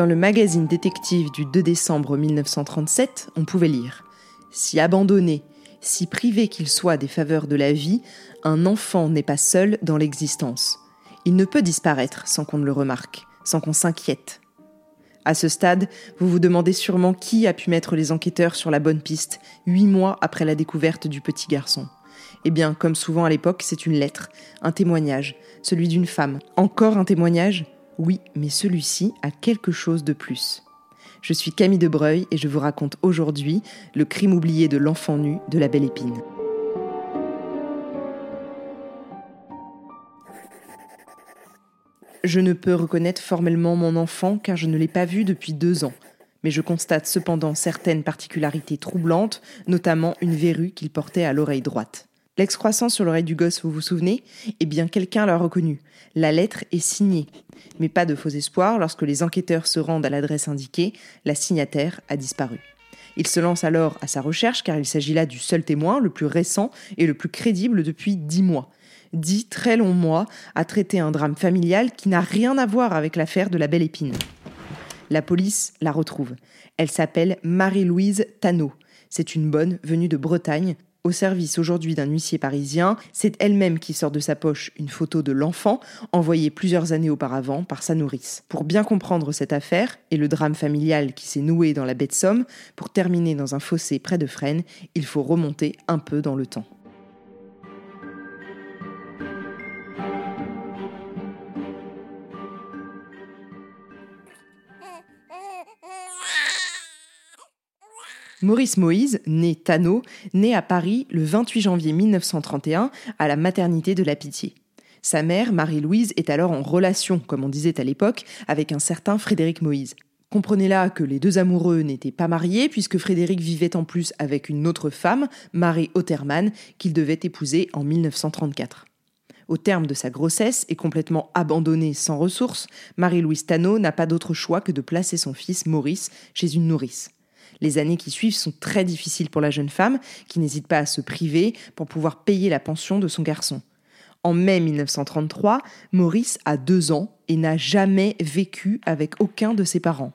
Dans le magazine détective du 2 décembre 1937, on pouvait lire Si abandonné, si privé qu'il soit des faveurs de la vie, un enfant n'est pas seul dans l'existence. Il ne peut disparaître sans qu'on ne le remarque, sans qu'on s'inquiète. À ce stade, vous vous demandez sûrement qui a pu mettre les enquêteurs sur la bonne piste, huit mois après la découverte du petit garçon. Eh bien, comme souvent à l'époque, c'est une lettre, un témoignage, celui d'une femme. Encore un témoignage? Oui, mais celui-ci a quelque chose de plus. Je suis Camille Debreuil et je vous raconte aujourd'hui le crime oublié de l'enfant nu de la Belle Épine. Je ne peux reconnaître formellement mon enfant car je ne l'ai pas vu depuis deux ans. Mais je constate cependant certaines particularités troublantes, notamment une verrue qu'il portait à l'oreille droite. L'excroissance sur l'oreille du gosse, vous vous souvenez? Eh bien, quelqu'un l'a reconnu. La lettre est signée. Mais pas de faux espoir, lorsque les enquêteurs se rendent à l'adresse indiquée, la signataire a disparu. Il se lance alors à sa recherche car il s'agit là du seul témoin, le plus récent et le plus crédible depuis dix mois dix très longs mois à traiter un drame familial qui n'a rien à voir avec l'affaire de la belle épine. La police la retrouve. Elle s'appelle Marie-Louise Tannot. C'est une bonne venue de Bretagne, au service aujourd'hui d'un huissier parisien. C'est elle-même qui sort de sa poche une photo de l'enfant envoyée plusieurs années auparavant par sa nourrice. Pour bien comprendre cette affaire et le drame familial qui s'est noué dans la baie de Somme, pour terminer dans un fossé près de Fresnes, il faut remonter un peu dans le temps. Maurice Moïse, né Tano, né à Paris le 28 janvier 1931 à la maternité de la Pitié. Sa mère, Marie-Louise, est alors en relation, comme on disait à l'époque, avec un certain Frédéric Moïse. Comprenez là que les deux amoureux n'étaient pas mariés puisque Frédéric vivait en plus avec une autre femme, Marie Ottermann, qu'il devait épouser en 1934. Au terme de sa grossesse et complètement abandonnée sans ressources, Marie-Louise Tano n'a pas d'autre choix que de placer son fils Maurice chez une nourrice. Les années qui suivent sont très difficiles pour la jeune femme, qui n'hésite pas à se priver pour pouvoir payer la pension de son garçon. En mai 1933, Maurice a deux ans et n'a jamais vécu avec aucun de ses parents.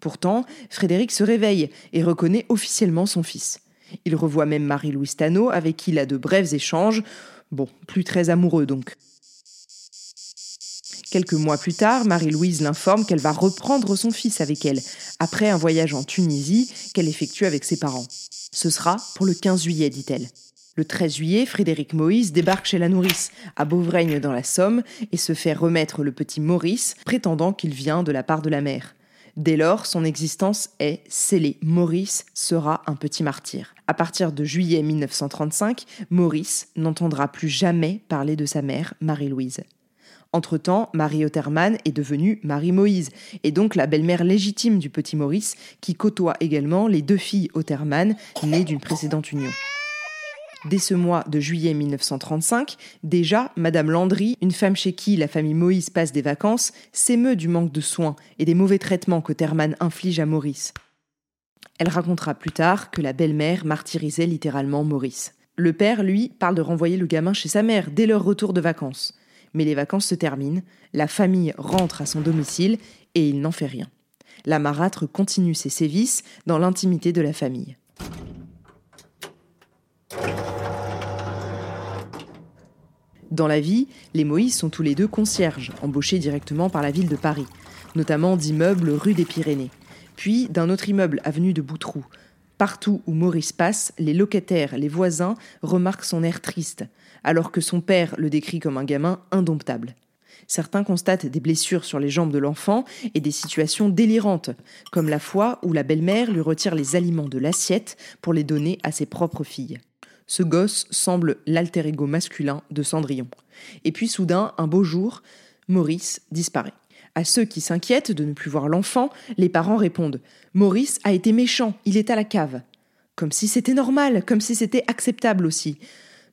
Pourtant, Frédéric se réveille et reconnaît officiellement son fils. Il revoit même Marie-Louise Tano, avec qui il a de brefs échanges, bon, plus très amoureux donc. Quelques mois plus tard, Marie-Louise l'informe qu'elle va reprendre son fils avec elle, après un voyage en Tunisie qu'elle effectue avec ses parents. Ce sera pour le 15 juillet, dit-elle. Le 13 juillet, Frédéric Moïse débarque chez la nourrice, à Beauvreigne dans la Somme, et se fait remettre le petit Maurice, prétendant qu'il vient de la part de la mère. Dès lors, son existence est scellée. Maurice sera un petit martyr. À partir de juillet 1935, Maurice n'entendra plus jamais parler de sa mère, Marie-Louise. Entre-temps, Marie Otterman est devenue Marie Moïse, et donc la belle-mère légitime du petit Maurice, qui côtoie également les deux filles Otterman, nées d'une précédente union. Dès ce mois de juillet 1935, déjà, Madame Landry, une femme chez qui la famille Moïse passe des vacances, s'émeut du manque de soins et des mauvais traitements qu'Otterman inflige à Maurice. Elle racontera plus tard que la belle-mère martyrisait littéralement Maurice. Le père, lui, parle de renvoyer le gamin chez sa mère dès leur retour de vacances mais les vacances se terminent, la famille rentre à son domicile et il n'en fait rien. La marâtre continue ses sévices dans l'intimité de la famille. Dans la vie, les Moïse sont tous les deux concierges, embauchés directement par la ville de Paris, notamment d'immeubles rue des Pyrénées, puis d'un autre immeuble avenue de Boutroux. Partout où Maurice passe, les locataires, les voisins remarquent son air triste, alors que son père le décrit comme un gamin indomptable. Certains constatent des blessures sur les jambes de l'enfant et des situations délirantes, comme la fois où la belle-mère lui retire les aliments de l'assiette pour les donner à ses propres filles. Ce gosse semble l'alter ego masculin de Cendrillon. Et puis soudain, un beau jour, Maurice disparaît. À ceux qui s'inquiètent de ne plus voir l'enfant, les parents répondent Maurice a été méchant, il est à la cave. Comme si c'était normal, comme si c'était acceptable aussi.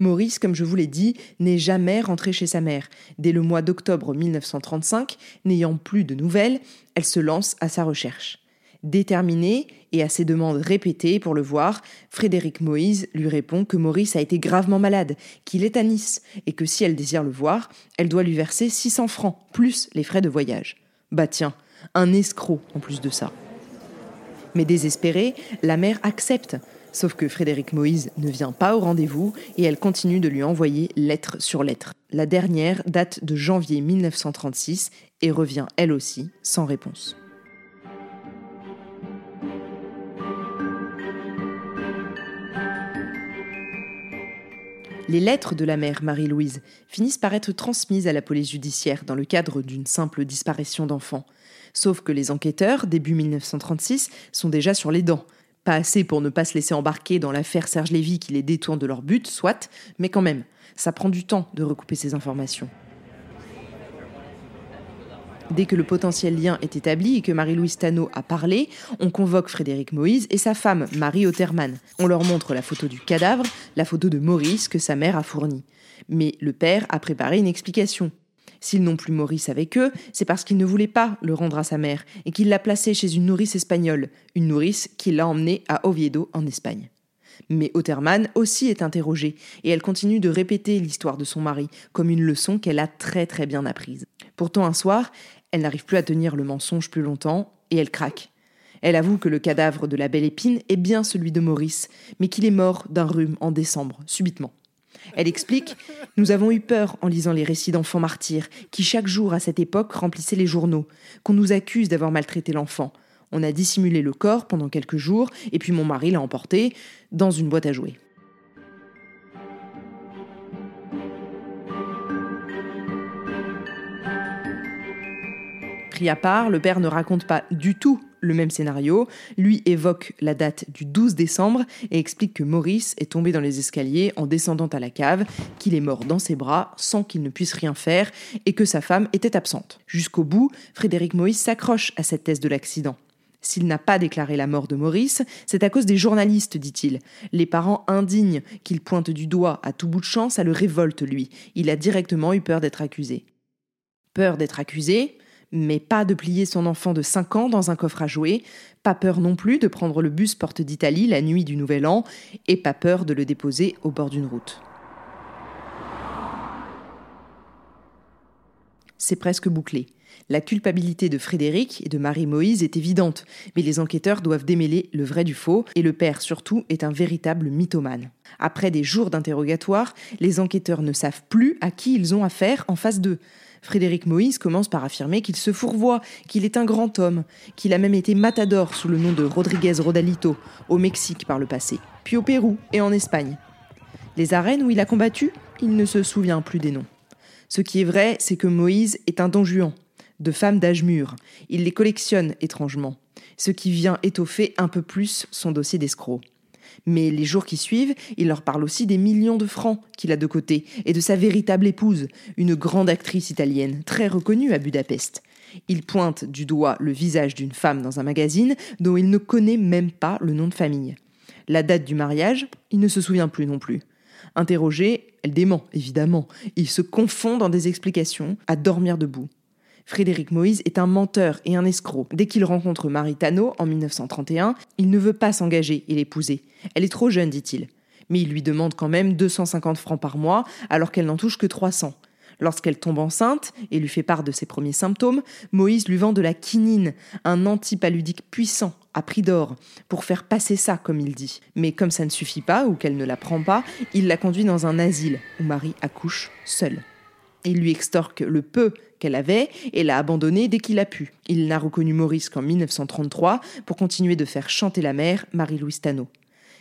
Maurice, comme je vous l'ai dit, n'est jamais rentré chez sa mère. Dès le mois d'octobre 1935, n'ayant plus de nouvelles, elle se lance à sa recherche. Déterminé et à ses demandes répétées pour le voir, Frédéric Moïse lui répond que Maurice a été gravement malade, qu'il est à Nice, et que si elle désire le voir, elle doit lui verser 600 francs, plus les frais de voyage. Bah tiens, Un escroc en plus de ça. Mais désespérée, la mère accepte. Sauf que Frédéric Moïse ne vient pas au rendez-vous et elle continue de lui envoyer lettre sur lettre. La dernière date de janvier 1936 et revient elle aussi sans réponse. Les lettres de la mère Marie-Louise finissent par être transmises à la police judiciaire dans le cadre d'une simple disparition d'enfants. Sauf que les enquêteurs, début 1936, sont déjà sur les dents. Pas assez pour ne pas se laisser embarquer dans l'affaire Serge Lévy qui les détourne de leur but, soit, mais quand même, ça prend du temps de recouper ces informations. Dès que le potentiel lien est établi et que Marie-Louise Tano a parlé, on convoque Frédéric Moïse et sa femme, Marie Otterman. On leur montre la photo du cadavre, la photo de Maurice que sa mère a fournie. Mais le père a préparé une explication. S'ils n'ont plus Maurice avec eux, c'est parce qu'il ne voulait pas le rendre à sa mère et qu'il l'a placé chez une nourrice espagnole, une nourrice qui l'a emmené à Oviedo en Espagne. Mais Otterman aussi est interrogée et elle continue de répéter l'histoire de son mari comme une leçon qu'elle a très très bien apprise. Pourtant un soir, elle n'arrive plus à tenir le mensonge plus longtemps et elle craque. Elle avoue que le cadavre de la belle épine est bien celui de Maurice, mais qu'il est mort d'un rhume en décembre, subitement. Elle explique Nous avons eu peur en lisant les récits d'enfants martyrs, qui chaque jour à cette époque remplissaient les journaux, qu'on nous accuse d'avoir maltraité l'enfant. On a dissimulé le corps pendant quelques jours, et puis mon mari l'a emporté dans une boîte à jouets. Pris à part, le père ne raconte pas du tout le même scénario. Lui évoque la date du 12 décembre et explique que Maurice est tombé dans les escaliers en descendant à la cave, qu'il est mort dans ses bras sans qu'il ne puisse rien faire et que sa femme était absente. Jusqu'au bout, Frédéric Moïse s'accroche à cette thèse de l'accident. S'il n'a pas déclaré la mort de Maurice, c'est à cause des journalistes, dit-il. Les parents indignes qu'il pointe du doigt à tout bout de champ, ça le révolte, lui. Il a directement eu peur d'être accusé. Peur d'être accusé, mais pas de plier son enfant de 5 ans dans un coffre à jouets, pas peur non plus de prendre le bus porte d'Italie la nuit du Nouvel An, et pas peur de le déposer au bord d'une route. C'est presque bouclé. La culpabilité de Frédéric et de Marie-Moïse est évidente, mais les enquêteurs doivent démêler le vrai du faux, et le père surtout est un véritable mythomane. Après des jours d'interrogatoire, les enquêteurs ne savent plus à qui ils ont affaire en face d'eux. Frédéric Moïse commence par affirmer qu'il se fourvoie, qu'il est un grand homme, qu'il a même été matador sous le nom de Rodriguez Rodalito, au Mexique par le passé, puis au Pérou et en Espagne. Les arènes où il a combattu, il ne se souvient plus des noms. Ce qui est vrai, c'est que Moïse est un don Juan, de femmes d'âge mûr. Il les collectionne étrangement, ce qui vient étoffer un peu plus son dossier d'escroc. Mais les jours qui suivent, il leur parle aussi des millions de francs qu'il a de côté et de sa véritable épouse, une grande actrice italienne, très reconnue à Budapest. Il pointe du doigt le visage d'une femme dans un magazine dont il ne connaît même pas le nom de famille. La date du mariage, il ne se souvient plus non plus. Interrogée, elle dément, évidemment. Il se confond dans des explications, à dormir debout. Frédéric Moïse est un menteur et un escroc. Dès qu'il rencontre Marie Tano en 1931, il ne veut pas s'engager et l'épouser. Elle est trop jeune, dit-il. Mais il lui demande quand même 250 francs par mois alors qu'elle n'en touche que 300. Lorsqu'elle tombe enceinte et lui fait part de ses premiers symptômes, Moïse lui vend de la quinine, un antipaludique puissant, à prix d'or, pour faire passer ça, comme il dit. Mais comme ça ne suffit pas ou qu'elle ne la prend pas, il la conduit dans un asile où Marie accouche seule. Il lui extorque le peu qu'elle avait et l'a abandonné dès qu'il a pu. Il n'a reconnu Maurice qu'en 1933 pour continuer de faire chanter la mère, Marie-Louise Tano.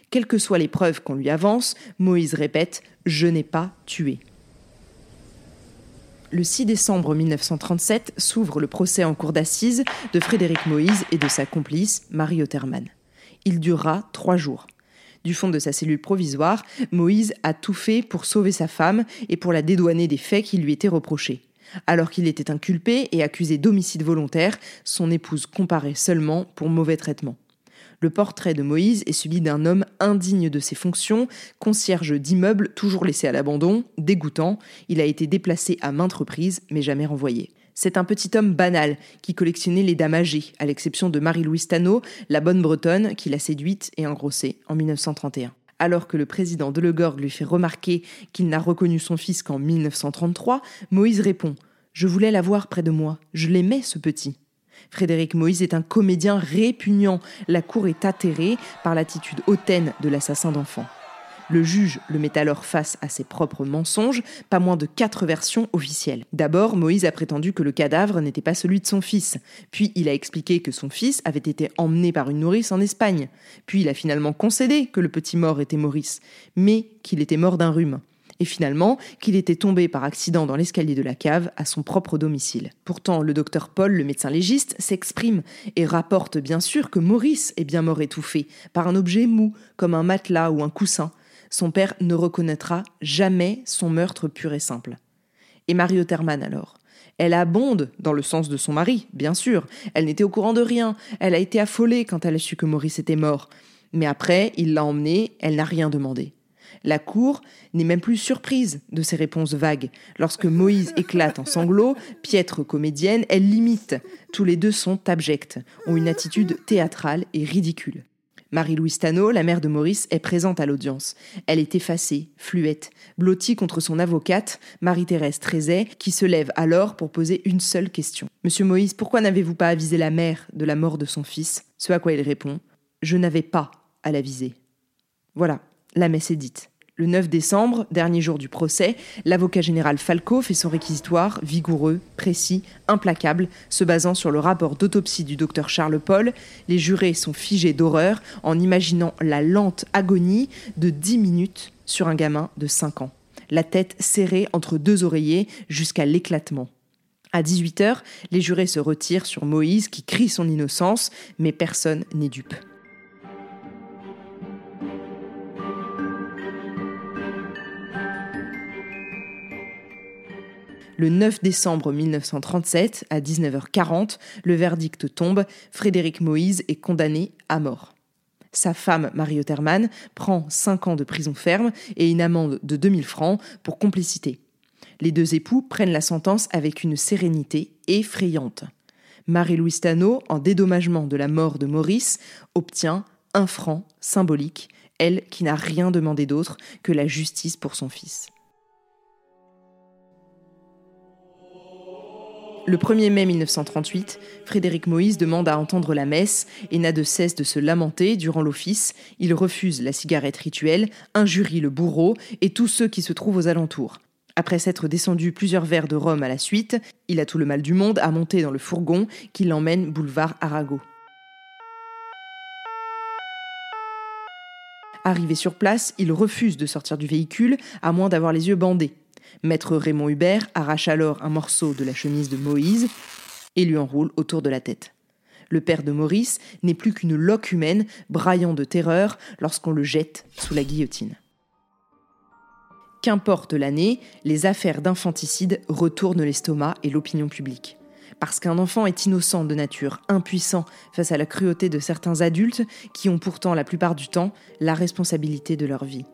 Quelles que soient les preuves qu'on lui avance, Moïse répète Je n'ai pas tué. Le 6 décembre 1937 s'ouvre le procès en cour d'assises de Frédéric Moïse et de sa complice, Marie Otterman. Il durera trois jours. Du fond de sa cellule provisoire, Moïse a tout fait pour sauver sa femme et pour la dédouaner des faits qui lui étaient reprochés. Alors qu'il était inculpé et accusé d'homicide volontaire, son épouse comparait seulement pour mauvais traitement. Le portrait de Moïse est celui d'un homme indigne de ses fonctions, concierge d'immeuble toujours laissé à l'abandon, dégoûtant, il a été déplacé à maintes reprises mais jamais renvoyé. C'est un petit homme banal qui collectionnait les dames âgées, à l'exception de Marie-Louise Tano, la bonne bretonne qui l'a séduite et engrossée en 1931 alors que le président de Legorgue lui fait remarquer qu'il n'a reconnu son fils qu'en 1933, Moïse répond Je voulais l'avoir près de moi, je l'aimais ce petit. Frédéric Moïse est un comédien répugnant. La cour est atterrée par l'attitude hautaine de l'assassin d'enfants. Le juge le met alors face à ses propres mensonges, pas moins de quatre versions officielles. D'abord, Moïse a prétendu que le cadavre n'était pas celui de son fils. Puis il a expliqué que son fils avait été emmené par une nourrice en Espagne. Puis il a finalement concédé que le petit mort était Maurice, mais qu'il était mort d'un rhume et finalement qu'il était tombé par accident dans l'escalier de la cave à son propre domicile. Pourtant, le docteur Paul, le médecin légiste, s'exprime et rapporte bien sûr que Maurice est bien mort étouffé par un objet mou comme un matelas ou un coussin, son père ne reconnaîtra jamais son meurtre pur et simple. Et Marie Otterman alors? Elle abonde dans le sens de son mari, bien sûr. Elle n'était au courant de rien. Elle a été affolée quand elle a su que Maurice était mort. Mais après, il l'a emmenée, elle n'a rien demandé. La cour n'est même plus surprise de ces réponses vagues. Lorsque Moïse éclate en sanglots, piètre comédienne, elle limite. Tous les deux sont abjects, ont une attitude théâtrale et ridicule. Marie-Louise Tano, la mère de Maurice, est présente à l'audience. Elle est effacée, fluette, blottie contre son avocate, Marie-Thérèse Trézet, qui se lève alors pour poser une seule question. Monsieur Moïse, pourquoi n'avez-vous pas avisé la mère de la mort de son fils? Ce à quoi il répond Je n'avais pas à l'aviser. Voilà, la messe est dite. Le 9 décembre, dernier jour du procès, l'avocat général Falco fait son réquisitoire vigoureux, précis, implacable, se basant sur le rapport d'autopsie du docteur Charles Paul. Les jurés sont figés d'horreur en imaginant la lente agonie de 10 minutes sur un gamin de 5 ans, la tête serrée entre deux oreillers jusqu'à l'éclatement. À 18h, les jurés se retirent sur Moïse qui crie son innocence, mais personne n'est dupe. Le 9 décembre 1937, à 19h40, le verdict tombe, Frédéric Moïse est condamné à mort. Sa femme, Marie Otterman, prend 5 ans de prison ferme et une amende de 2000 francs pour complicité. Les deux époux prennent la sentence avec une sérénité effrayante. Marie-Louise Tano, en dédommagement de la mort de Maurice, obtient un franc symbolique, elle qui n'a rien demandé d'autre que la justice pour son fils. Le 1er mai 1938, Frédéric Moïse demande à entendre la messe et n'a de cesse de se lamenter durant l'office. Il refuse la cigarette rituelle, injurie le bourreau et tous ceux qui se trouvent aux alentours. Après s'être descendu plusieurs verres de rhum à la suite, il a tout le mal du monde à monter dans le fourgon qui l'emmène boulevard Arago. Arrivé sur place, il refuse de sortir du véhicule à moins d'avoir les yeux bandés. Maître Raymond Hubert arrache alors un morceau de la chemise de Moïse et lui enroule autour de la tête. Le père de Maurice n'est plus qu'une loque humaine braillant de terreur lorsqu'on le jette sous la guillotine. Qu'importe l'année, les affaires d'infanticide retournent l'estomac et l'opinion publique. Parce qu'un enfant est innocent de nature, impuissant face à la cruauté de certains adultes qui ont pourtant la plupart du temps la responsabilité de leur vie.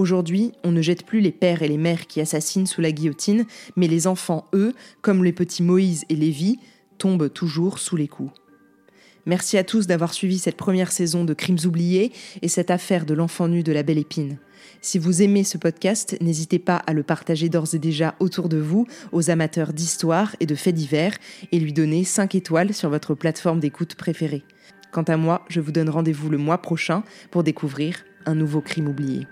Aujourd'hui, on ne jette plus les pères et les mères qui assassinent sous la guillotine, mais les enfants, eux, comme les petits Moïse et Lévi, tombent toujours sous les coups. Merci à tous d'avoir suivi cette première saison de Crimes oubliés et cette affaire de l'enfant nu de la Belle Épine. Si vous aimez ce podcast, n'hésitez pas à le partager d'ores et déjà autour de vous, aux amateurs d'histoire et de faits divers, et lui donner 5 étoiles sur votre plateforme d'écoute préférée. Quant à moi, je vous donne rendez-vous le mois prochain pour découvrir un nouveau crime oublié.